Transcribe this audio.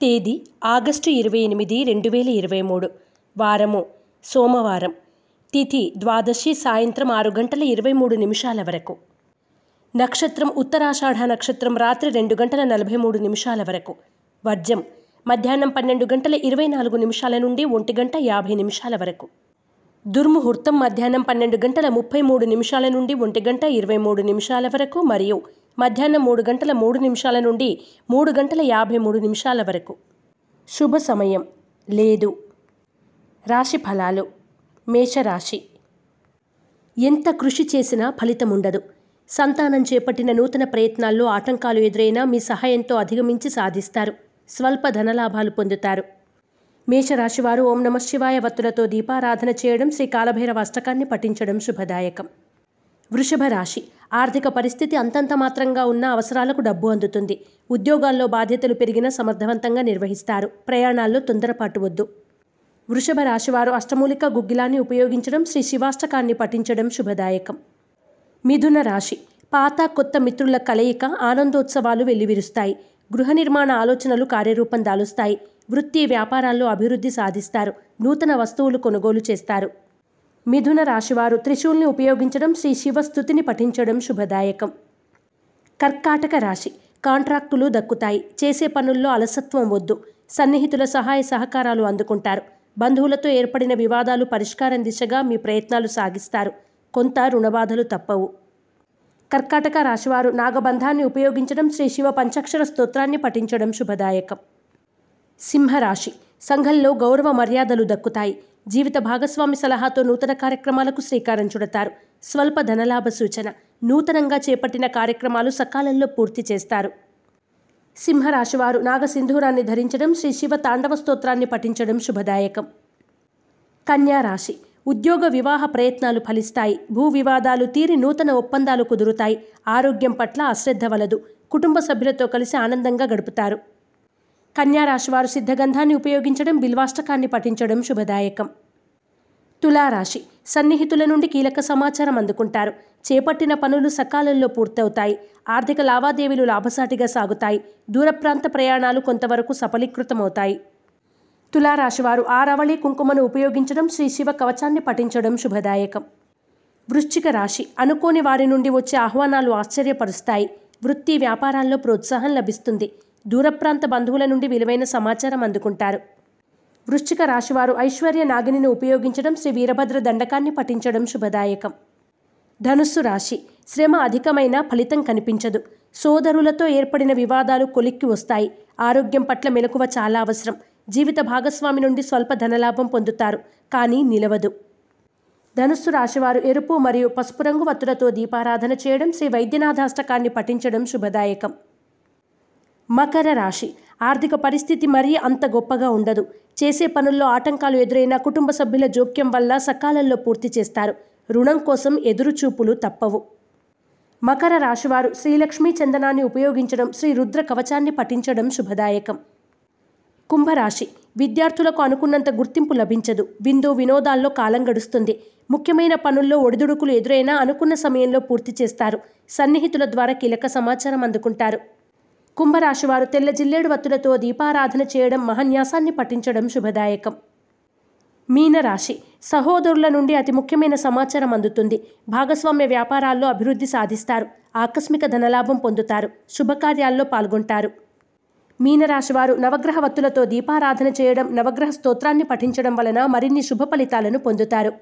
తేదీ ఆగస్టు ఇరవై ఎనిమిది రెండు వేల ఇరవై మూడు. వారము. సోమవారం. తిథి ద్వాదశి సాయంత్రం ఆరు గంటల ఇరవై మూడు నిమిషాల వరకు. నక్షత్రం ఉత్తరాషాఢ నక్షత్రం రాత్రి రెండు గంటల నలభై మూడు నిమిషాల వరకు. వర్జం. మధ్యాహ్నం పన్నెండు గంటల ఇరవై నాలుగు నిమిషాల నుండి ఒంటి గంట యాభై నిమిషాల వరకు. దుర్ముహూర్తం మధ్యాహ్నం పన్నెండు గంటల ముప్పై మూడు నిమిషాల నుండి ఒంటి గంట ఇరవై మూడు నిమిషాల వరకు మరియు మధ్యాహ్నం మూడు గంటల మూడు నిమిషాల నుండి మూడు గంటల యాభై మూడు నిమిషాల వరకు. శుభ సమయం. లేదు. రాశి ఫలాలు. మేషరాశి. ఎంత కృషి చేసినా ఫలితం ఉండదు. సంతానం చేపట్టిన నూతన ప్రయత్నాల్లో ఆటంకాలు ఎదురైనా మీ సహాయంతో అధిగమించి సాధిస్తారు. స్వల్ప ధనలాభాలు పొందుతారు. మేషరాశి వారు ఓం నమ శివాయ వత్తులతో దీపారాధన చేయడం శ్రీ కాలభైరవ అష్టకాన్ని పఠించడం శుభదాయకం. వృషభ రాశి. ఆర్థిక పరిస్థితి అంతంత మాత్రంగా ఉన్న అవసరాలకు డబ్బు అందుతుంది. ఉద్యోగాల్లో బాధ్యతలు పెరిగినా సమర్థవంతంగా నిర్వహిస్తారు. ప్రయాణాల్లో తొందరపాటు వద్దు. వృషభ రాశివారు అష్టమూలిక గుగ్గిలాన్ని ఉపయోగించడం శ్రీ శివాష్టకాన్ని పఠించడం శుభదాయకం. మిథున రాశి. పాత కొత్త మిత్రుల కలయిక ఆనందోత్సవాలు వెల్లివిరుస్తాయి. గృహ నిర్మాణ ఆలోచనలు కార్యరూపం దాలుస్తాయి. వృత్తి వ్యాపారాల్లో అభివృద్ధి సాధిస్తారు. నూతన వస్తువులు కొనుగోలు చేస్తారు. మిథున రాశివారు త్రిశూల్ని ఉపయోగించడం శ్రీ శివస్థుతిని పఠించడం శుభదాయకం. కర్కాటక రాశి. కాంట్రాక్టులు దక్కుతాయి. చేసే పనుల్లో అలసత్వం వద్దు. సన్నిహితుల సహాయ సహకారాలు అందుకుంటారు. బంధువులతో ఏర్పడిన వివాదాలు పరిష్కారం దిశగా మీ ప్రయత్నాలు సాగిస్తారు. కొంత రుణబాధలు తప్పవు. కర్కాటక రాశివారు నాగబంధాన్ని ఉపయోగించడం శ్రీ శివ పంచాక్షర స్తోత్రాన్ని పఠించడం శుభదాయకం. సింహరాశి. సంఘంలో గౌరవ మర్యాదలు దక్కుతాయి. జీవిత భాగస్వామి సలహాతో నూతన కార్యక్రమాలకు శ్రీకారం చుడతారు. స్వల్ప ధనలాభ సూచన. నూతనంగా చేపట్టిన కార్యక్రమాలు సకాలంలో పూర్తి చేస్తారు. సింహరాశివారు నాగసింధూరాన్ని ధరించడం శ్రీ శివ తాండవ స్తోత్రాన్ని పఠించడం శుభదాయకం. కన్యా రాశి. ఉద్యోగ వివాహ ప్రయత్నాలు ఫలిస్తాయి. భూ వివాదాలు తీరి నూతన ఒప్పందాలు కుదురుతాయి. ఆరోగ్యం పట్ల అశ్రద్ధ వలదు. కుటుంబ సభ్యులతో కలిసి ఆనందంగా గడుపుతారు. కన్యారాశివారు సిద్ధగంధాన్ని ఉపయోగించడం బిల్వాష్టకాన్ని పఠించడం శుభదాయకం. తులారాశి సన్నిహితుల నుండి కీలక సమాచారం అందుకుంటారు. చేపట్టిన పనులు సకాలంలో పూర్తవుతాయి. ఆర్థిక లావాదేవీలు లాభసాటిగా సాగుతాయి. దూర ప్రాంత ప్రయాణాలు కొంతవరకు సఫలీకృతమవుతాయి. తులారాశివారు ఆరవళి కుంకుమను ఉపయోగించడం శ్రీ శివ కవచాన్ని పఠించడం శుభదాయకం. వృశ్చిక రాశి అనుకోని వారి నుండి వచ్చే ఆహ్వానాలు ఆశ్చర్యపరుస్తాయి. వృత్తి వ్యాపారాల్లో ప్రోత్సాహం లభిస్తుంది. దూర ప్రాంత బంధువుల నుండి విలువైన సమాచారం అందుకుంటారు. వృశ్చిక రాశివారు ఐశ్వర్య నాగిని ఉపయోగించడం శ్రీ వీరభద్ర దండకాన్ని పఠించడం శుభదాయకం. ధనుస్సు రాశి శ్రమ అధికమైన ఫలితం కనిపించదు. సోదరులతో ఏర్పడిన వివాదాలు కొలిక్కి వస్తాయి. ఆరోగ్యం పట్ల మెలకువ చాలా అవసరం. జీవిత భాగస్వామి నుండి స్వల్ప ధనలాభం పొందుతారు కానీ నిలవదు. ధనుస్సు రాశివారు ఎరుపు మరియు పసుపు రంగు వత్తులతో దీపారాధన చేయడం శ్రీ వైద్యనాథాష్టకాన్ని పఠించడం శుభదాయకం. మకర రాశి. ఆర్థిక పరిస్థితి మరీ అంత గొప్పగా ఉండదు. చేసే పనుల్లో ఆటంకాలు ఎదురైన కుటుంబ సభ్యుల జోక్యం వల్ల సకాలంలో పూర్తి చేస్తారు. రుణం కోసం ఎదురుచూపులు తప్పవు. మకర రాశివారు శ్రీలక్ష్మీ చందనాన్ని ఉపయోగించడం శ్రీ రుద్ర కవచాన్ని పఠించడం శుభదాయకం. కుంభరాశి. విద్యార్థులకు అనుకున్నంత గుర్తింపు లభించదు. విందు వినోదాల్లో కాలం గడుస్తుంది. ముఖ్యమైన పనుల్లో ఒడిదుడుకులు ఎదురైనా అనుకున్న సమయంలో పూర్తి చేస్తారు. సన్నిహితుల ద్వారా కీలక సమాచారం అందుకుంటారు. కుంభరాశివారు తెల్ల జిల్లేడు వత్తులతో దీపారాధన చేయడం మహాన్యాసాన్ని పఠించడం శుభదాయకం. మీనరాశి సహోదరుల నుండి అతి ముఖ్యమైన సమాచారం అందుతుంది. భాగస్వామ్య వ్యాపారాల్లో అభివృద్ధి సాధిస్తారు. ఆకస్మిక ధనలాభం పొందుతారు. శుభకార్యాల్లో పాల్గొంటారు. మీనరాశివారు నవగ్రహ వత్తులతో దీపారాధన చేయడం నవగ్రహ స్తోత్రాన్ని పఠించడం వలన మరిన్ని శుభ ఫలితాలను పొందుతారు.